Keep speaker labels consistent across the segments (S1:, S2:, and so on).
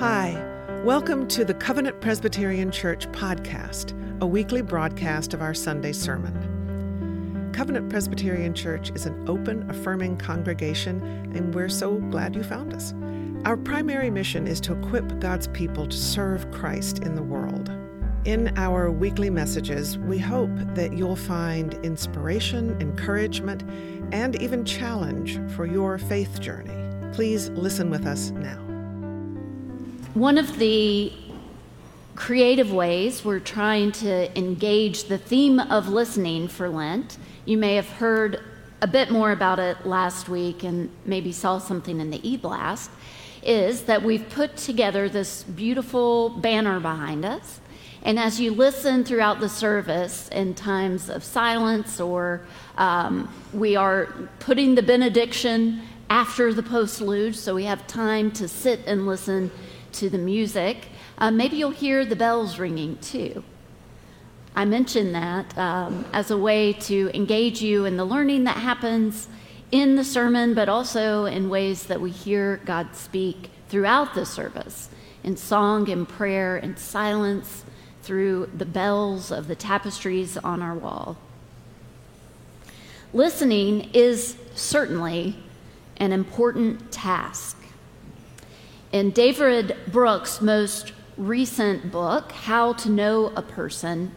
S1: Hi, welcome to the Covenant Presbyterian Church podcast, a weekly broadcast of our Sunday sermon. Covenant Presbyterian Church is an open, affirming congregation, and we're so glad you found us. Our primary mission is to equip God's people to serve Christ in the world. In our weekly messages, we hope that you'll find inspiration, encouragement, and even challenge for your faith journey. Please listen with us now.
S2: One of the creative ways we're trying to engage the theme of listening for Lent, you may have heard a bit more about it last week and maybe saw something in the e blast, is that we've put together this beautiful banner behind us. And as you listen throughout the service in times of silence, or um, we are putting the benediction after the postlude, so we have time to sit and listen to the music, uh, maybe you'll hear the bells ringing too. I mention that um, as a way to engage you in the learning that happens in the sermon, but also in ways that we hear God speak throughout the service in song and prayer and silence through the bells of the tapestries on our wall. Listening is certainly an important task. In David Brooks' most recent book, How to Know a Person,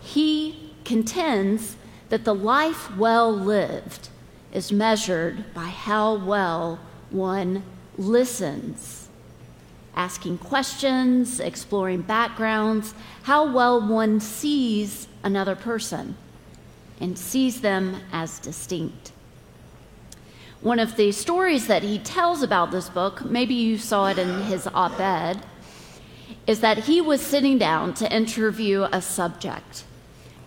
S2: he contends that the life well lived is measured by how well one listens asking questions, exploring backgrounds, how well one sees another person and sees them as distinct. One of the stories that he tells about this book, maybe you saw it in his op ed, is that he was sitting down to interview a subject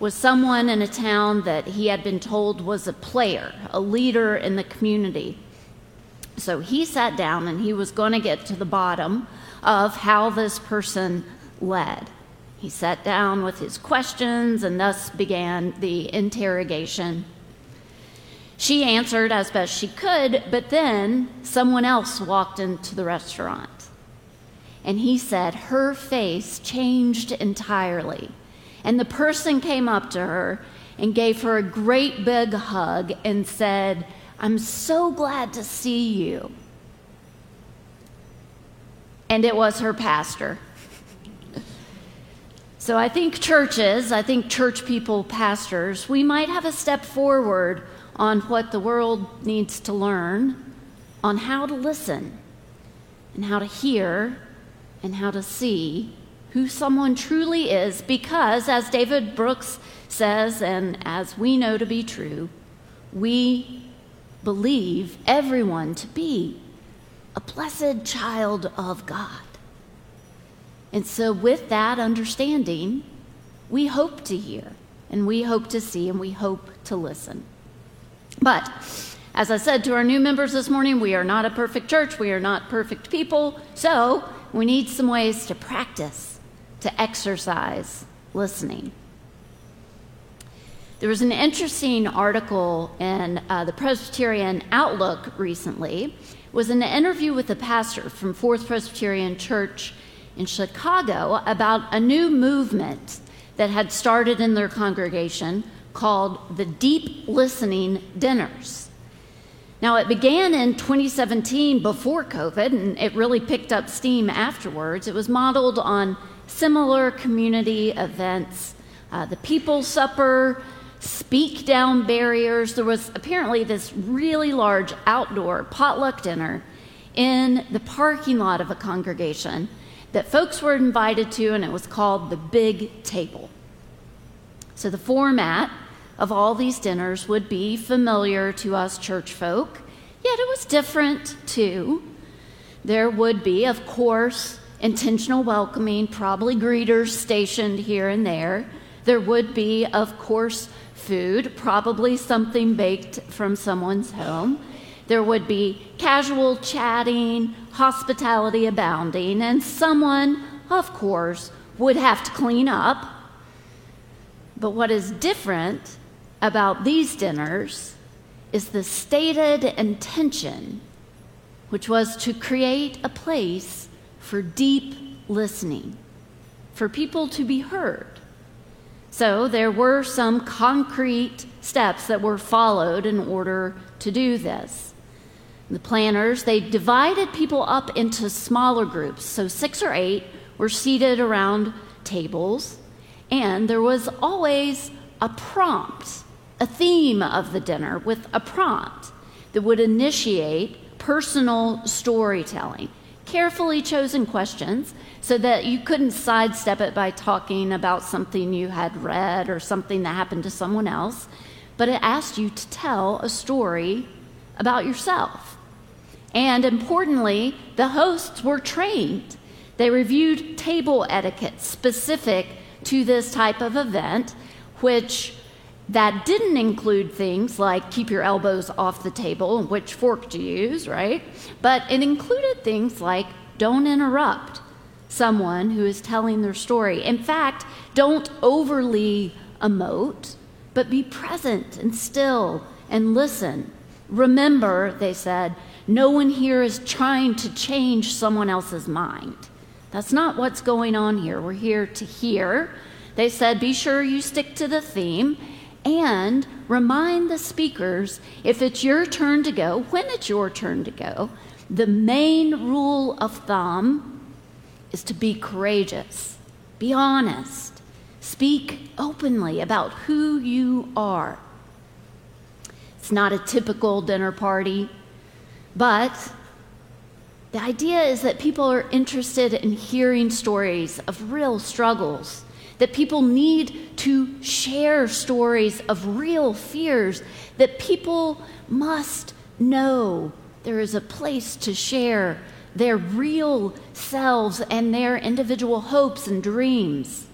S2: with someone in a town that he had been told was a player, a leader in the community. So he sat down and he was going to get to the bottom of how this person led. He sat down with his questions, and thus began the interrogation. She answered as best she could, but then someone else walked into the restaurant. And he said her face changed entirely. And the person came up to her and gave her a great big hug and said, I'm so glad to see you and it was her pastor. So I think churches, I think church people, pastors, we might have a step forward on what the world needs to learn on how to listen and how to hear and how to see who someone truly is because, as David Brooks says, and as we know to be true, we believe everyone to be a blessed child of God. And so, with that understanding, we hope to hear, and we hope to see, and we hope to listen. But, as I said to our new members this morning, we are not a perfect church, we are not perfect people, so we need some ways to practice, to exercise listening. There was an interesting article in uh, the Presbyterian Outlook recently. It was an interview with a pastor from Fourth Presbyterian Church in Chicago about a new movement that had started in their congregation called the Deep Listening Dinners. Now, it began in 2017 before COVID, and it really picked up steam afterwards. It was modeled on similar community events uh, the People's Supper, speak down barriers. There was apparently this really large outdoor potluck dinner in the parking lot of a congregation that folks were invited to, and it was called the Big Table. So the format of all these dinners would be familiar to us church folk, yet it was different too. There would be, of course, intentional welcoming, probably greeters stationed here and there. There would be, of course, food, probably something baked from someone's home. There would be casual chatting, hospitality abounding, and someone, of course, would have to clean up. But what is different about these dinners is the stated intention, which was to create a place for deep listening, for people to be heard. So there were some concrete steps that were followed in order to do this. The planners, they divided people up into smaller groups. So six or eight were seated around tables, and there was always a prompt, a theme of the dinner with a prompt that would initiate personal storytelling. Carefully chosen questions so that you couldn't sidestep it by talking about something you had read or something that happened to someone else, but it asked you to tell a story about yourself. And importantly, the hosts were trained. They reviewed table etiquette specific to this type of event, which that didn't include things like keep your elbows off the table and which fork to use, right? But it included things like don't interrupt someone who is telling their story. In fact, don't overly emote, but be present and still and listen. Remember, they said, no one here is trying to change someone else's mind. That's not what's going on here. We're here to hear. They said, be sure you stick to the theme and remind the speakers if it's your turn to go, when it's your turn to go. The main rule of thumb is to be courageous, be honest, speak openly about who you are. It's not a typical dinner party, but the idea is that people are interested in hearing stories of real struggles, that people need to share stories of real fears, that people must know there is a place to share their real selves and their individual hopes and dreams.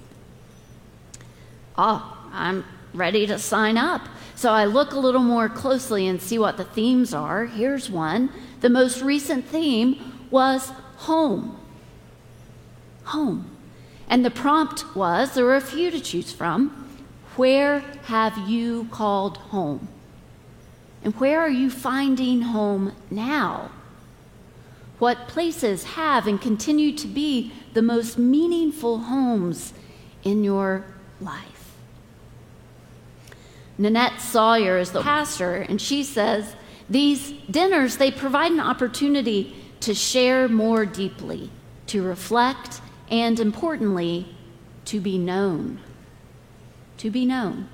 S2: Oh, I'm ready to sign up. So I look a little more closely and see what the themes are. Here's one. The most recent theme was home. Home. And the prompt was there were a few to choose from. Where have you called home? And where are you finding home now? What places have and continue to be the most meaningful homes in your life? Nanette Sawyer is the pastor, and she says these dinners they provide an opportunity to share more deeply, to reflect, and importantly, to be known. To be known.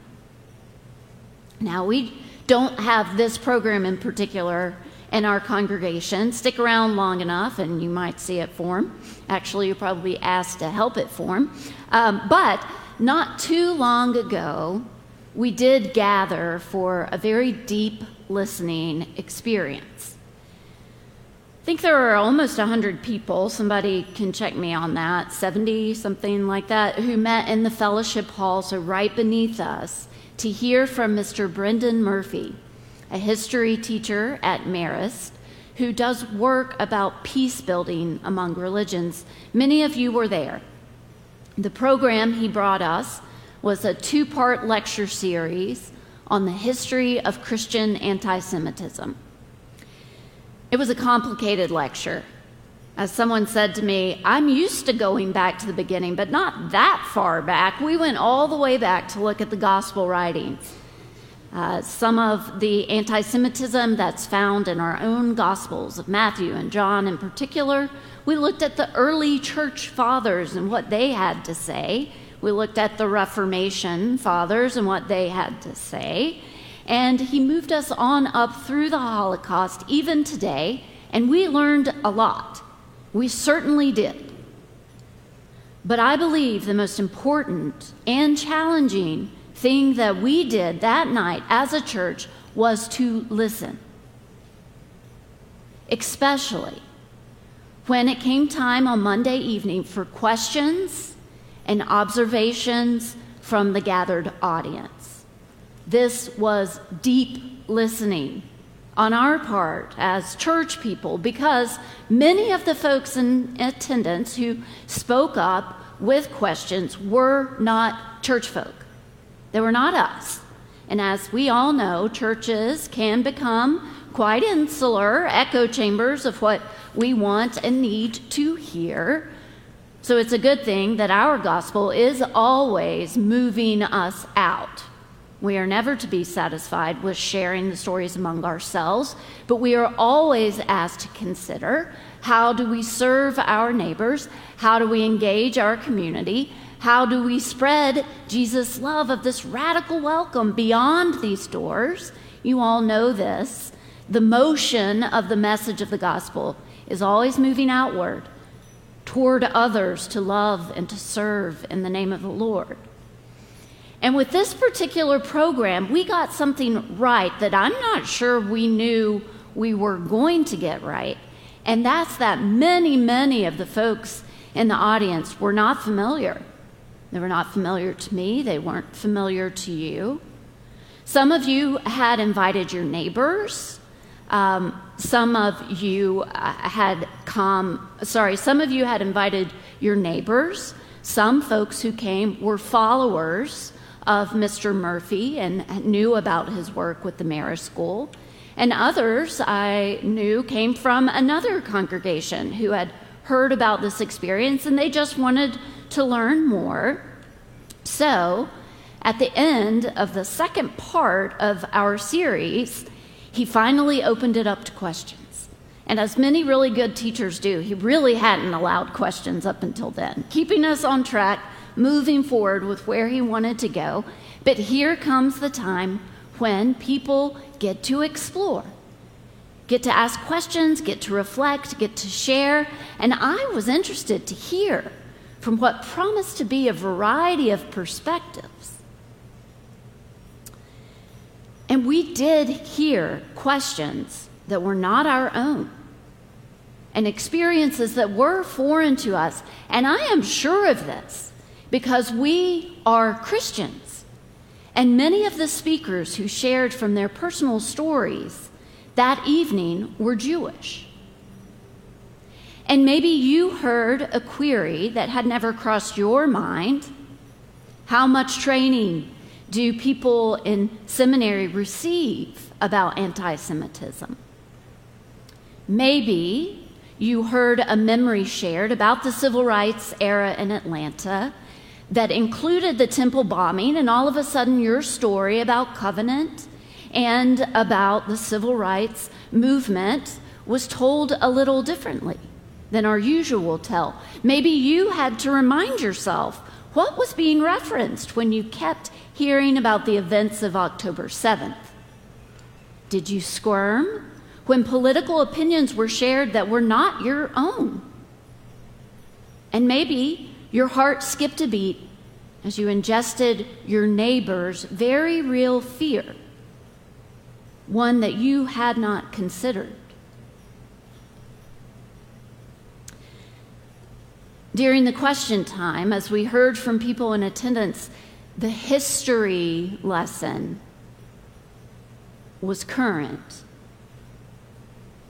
S2: Now, we don't have this program in particular in our congregation. Stick around long enough and you might see it form. Actually, you're probably asked to help it form. Um, but not too long ago, we did gather for a very deep listening experience. I think there were almost 100 people, somebody can check me on that, 70, something like that, who met in the fellowship hall, so right beneath us, to hear from Mr. Brendan Murphy, a history teacher at Marist, who does work about peace building among religions. Many of you were there. The program he brought us was a two part lecture series on the history of Christian anti Semitism. It was a complicated lecture. As someone said to me, I'm used to going back to the beginning, but not that far back. We went all the way back to look at the gospel writings. Uh, some of the anti Semitism that's found in our own gospels of Matthew and John in particular. We looked at the early church fathers and what they had to say. We looked at the Reformation fathers and what they had to say. And he moved us on up through the Holocaust, even today, and we learned a lot. We certainly did. But I believe the most important and challenging thing that we did that night as a church was to listen. Especially when it came time on Monday evening for questions and observations from the gathered audience. This was deep listening on our part as church people because many of the folks in attendance who spoke up with questions were not church folk. They were not us. And as we all know, churches can become quite insular, echo chambers of what we want and need to hear. So it's a good thing that our gospel is always moving us out. We are never to be satisfied with sharing the stories among ourselves, but we are always asked to consider how do we serve our neighbors? How do we engage our community? How do we spread Jesus' love of this radical welcome beyond these doors? You all know this. The motion of the message of the gospel is always moving outward toward others to love and to serve in the name of the Lord. And with this particular program, we got something right that I'm not sure we knew we were going to get right. And that's that many, many of the folks in the audience were not familiar. They were not familiar to me, they weren't familiar to you. Some of you had invited your neighbors. Um, some of you uh, had come, sorry, some of you had invited your neighbors. Some folks who came were followers of Mr. Murphy and knew about his work with the Marist School. And others I knew came from another congregation who had heard about this experience and they just wanted to learn more. So, at the end of the second part of our series, he finally opened it up to questions. And as many really good teachers do, he really hadn't allowed questions up until then, keeping us on track, moving forward with where he wanted to go. But here comes the time when people get to explore, get to ask questions, get to reflect, get to share. And I was interested to hear from what promised to be a variety of perspectives and we did hear questions that were not our own and experiences that were foreign to us. And I am sure of this because we are Christians. And many of the speakers who shared from their personal stories that evening were Jewish. And maybe you heard a query that had never crossed your mind. How much training do people in seminary receive about anti Semitism? Maybe you heard a memory shared about the civil rights era in Atlanta that included the temple bombing, and all of a sudden your story about covenant and about the civil rights movement was told a little differently than our usual tell. Maybe you had to remind yourself what was being referenced when you kept hearing about the events of October 7th? Did you squirm when political opinions were shared that were not your own? And maybe your heart skipped a beat as you ingested your neighbor's very real fear, one that you had not considered. During the question time, as we heard from people in attendance, the history lesson was current.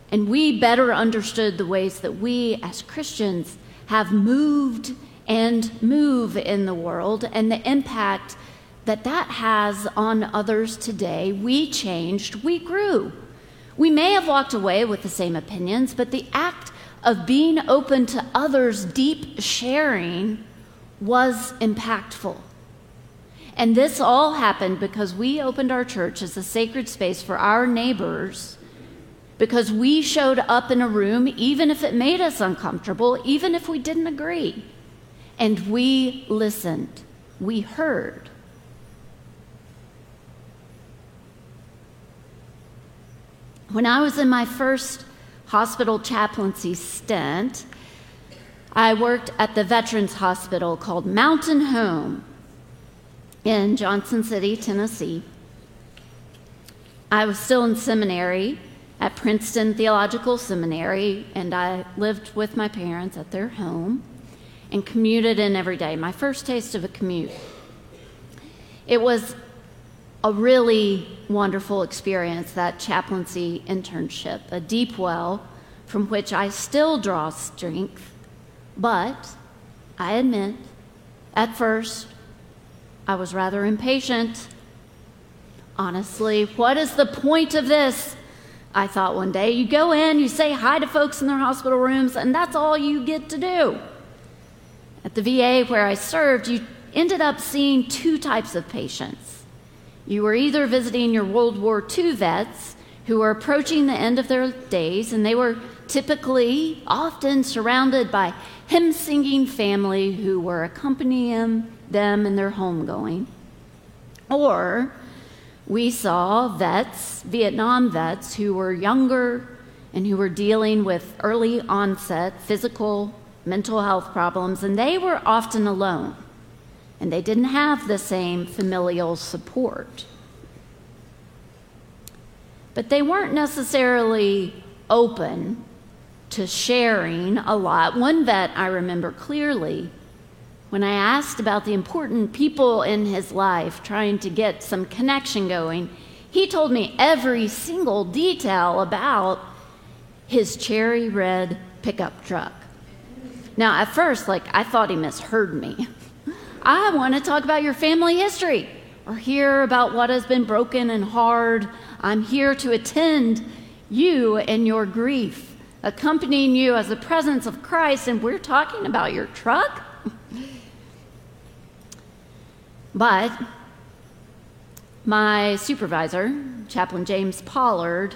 S2: And we better understood the ways that we as Christians have moved and move in the world and the impact that that has on others today. We changed, we grew. We may have walked away with the same opinions, but the act of being open to others' deep sharing was impactful. And this all happened because we opened our church as a sacred space for our neighbors, because we showed up in a room, even if it made us uncomfortable, even if we didn't agree. And we listened, we heard. When I was in my first hospital chaplaincy stint, I worked at the Veterans Hospital called Mountain Home in Johnson City, Tennessee. I was still in seminary at Princeton Theological Seminary, and I lived with my parents at their home and commuted in every day. My first taste of a commute. It was a really wonderful experience, that chaplaincy internship, a deep well from which I still draw strength. But I admit, at first, I was rather impatient. Honestly, what is the point of this? I thought one day. You go in, you say hi to folks in their hospital rooms, and that's all you get to do. At the VA where I served, you ended up seeing two types of patients. You were either visiting your World War II vets who were approaching the end of their days, and they were typically often surrounded by hymn singing family who were accompanying them in their homegoing. Or we saw vets, Vietnam vets, who were younger and who were dealing with early onset physical, mental health problems, and they were often alone. And they didn't have the same familial support. But they weren't necessarily open to sharing a lot. One vet I remember clearly when I asked about the important people in his life, trying to get some connection going, he told me every single detail about his cherry red pickup truck. Now, at first, like, I thought he misheard me. I want to talk about your family history or hear about what has been broken and hard. I'm here to attend you and your grief, accompanying you as the presence of Christ, and we're talking about your truck? But my supervisor, Chaplain James Pollard,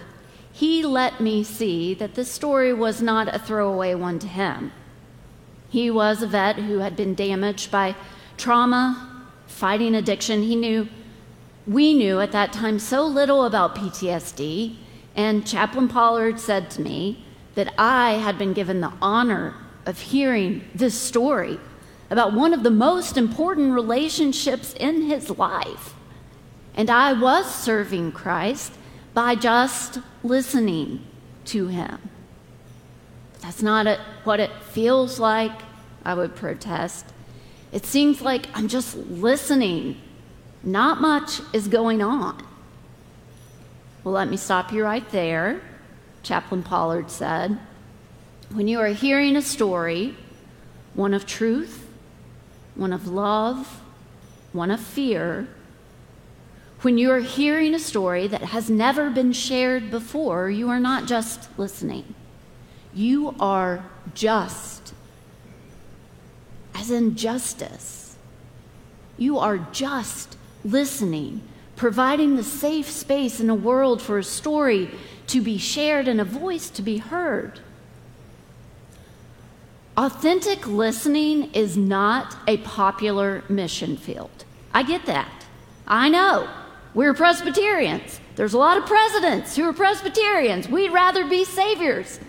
S2: he let me see that this story was not a throwaway one to him. He was a vet who had been damaged by trauma, fighting addiction. He knew, we knew at that time so little about PTSD, and Chaplain Pollard said to me that I had been given the honor of hearing this story about one of the most important relationships in his life. And I was serving Christ by just listening to him. That's not a, what it feels like, I would protest. It seems like I'm just listening. Not much is going on. Well, let me stop you right there. Chaplain Pollard said, When you are hearing a story, one of truth, one of love, one of fear, when you are hearing a story that has never been shared before, you are not just listening. You are just, as in justice. You are just listening, providing the safe space in a world for a story to be shared and a voice to be heard. Authentic listening is not a popular mission field. I get that. I know. We're Presbyterians. There's a lot of presidents who are Presbyterians. We'd rather be saviors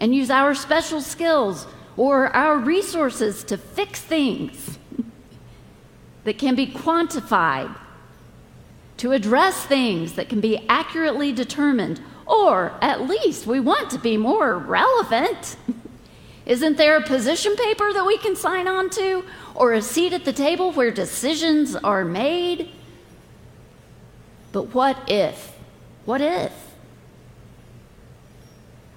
S2: and use our special skills or our resources to fix things that can be quantified, to address things that can be accurately determined, or at least we want to be more relevant. Isn't there a position paper that we can sign on to or a seat at the table where decisions are made? But what if? What if?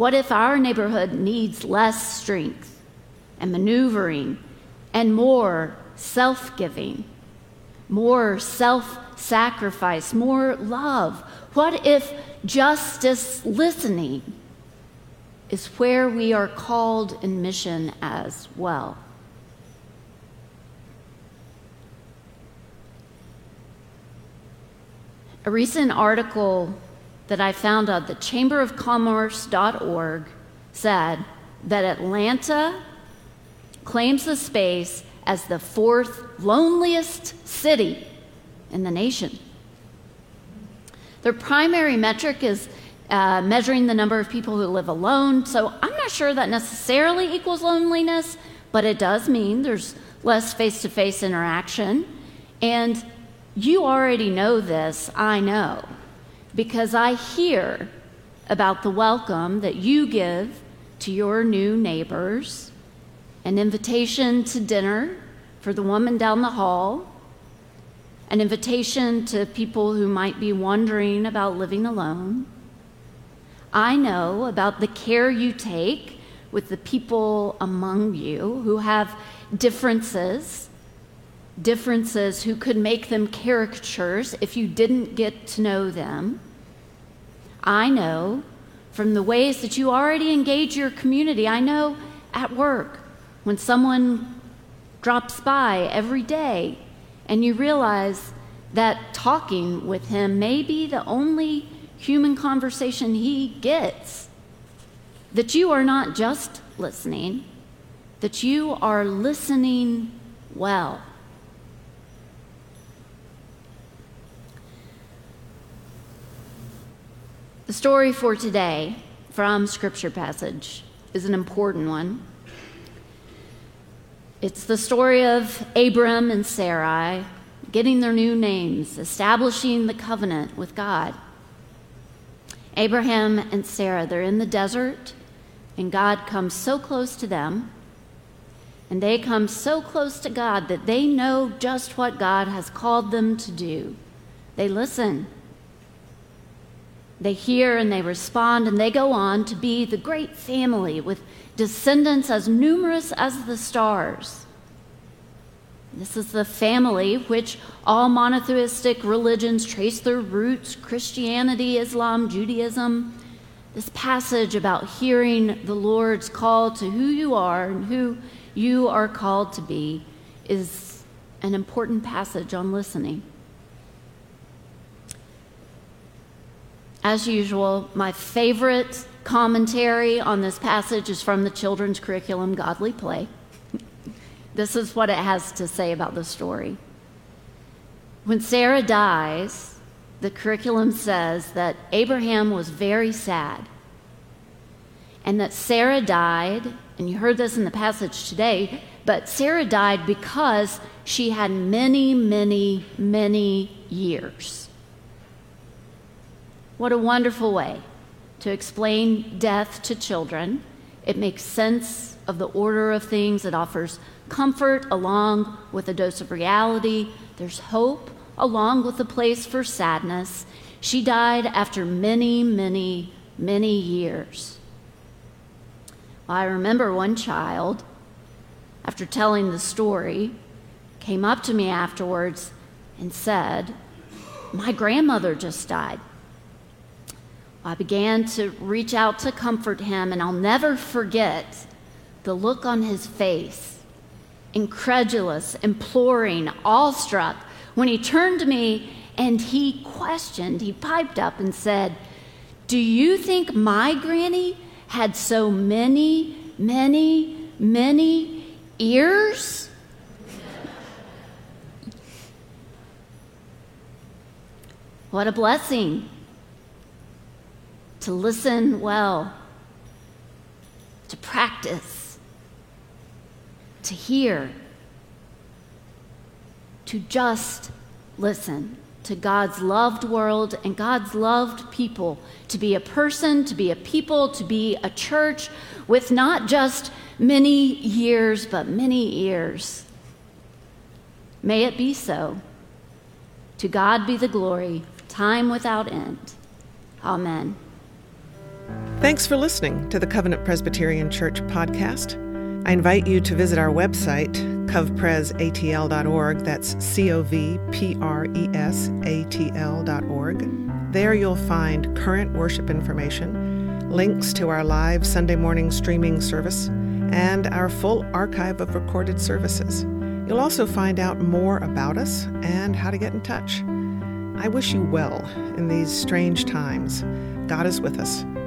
S2: What if our neighborhood needs less strength and maneuvering and more self giving, more self sacrifice, more love? What if justice listening? is where we are called in mission as well. A recent article that I found on the chamberofcommerce.org said that Atlanta claims the space as the fourth loneliest city in the nation. Their primary metric is uh, measuring the number of people who live alone. So I'm not sure that necessarily equals loneliness, but it does mean there's less face to face interaction. And you already know this, I know, because I hear about the welcome that you give to your new neighbors, an invitation to dinner for the woman down the hall, an invitation to people who might be wondering about living alone. I know about the care you take with the people among you who have differences, differences who could make them caricatures if you didn't get to know them. I know from the ways that you already engage your community. I know at work, when someone drops by every day and you realize that talking with him may be the only human conversation he gets, that you are not just listening, that you are listening well. The story for today from Scripture passage is an important one. It's the story of Abram and Sarai getting their new names, establishing the covenant with God. Abraham and Sarah, they're in the desert, and God comes so close to them, and they come so close to God that they know just what God has called them to do. They listen. They hear and they respond, and they go on to be the great family with descendants as numerous as the stars. This is the family which all monotheistic religions trace their roots Christianity, Islam, Judaism. This passage about hearing the Lord's call to who you are and who you are called to be is an important passage on listening. As usual, my favorite commentary on this passage is from the children's curriculum, Godly Play. this is what it has to say about the story. When Sarah dies, the curriculum says that Abraham was very sad and that Sarah died, and you heard this in the passage today, but Sarah died because she had many, many, many years. What a wonderful way to explain death to children. It makes sense of the order of things. It offers comfort along with a dose of reality. There's hope along with a place for sadness. She died after many, many, many years. I remember one child, after telling the story, came up to me afterwards and said, My grandmother just died. I began to reach out to comfort him, and I'll never forget the look on his face incredulous, imploring, awestruck when he turned to me and he questioned, he piped up and said, Do you think my granny had so many, many, many ears? what a blessing to listen well, to practice, to hear, to just listen to God's loved world and God's loved people, to be a person, to be a people, to be a church with not just many years, but many ears. May it be so. To God be the glory, time without end. Amen.
S1: Thanks for listening to the Covenant Presbyterian Church podcast. I invite you to visit our website, covpresatl.org. That's C O V P R E S A T L.org. There you'll find current worship information, links to our live Sunday morning streaming service, and our full archive of recorded services. You'll also find out more about us and how to get in touch. I wish you well in these strange times. God is with us.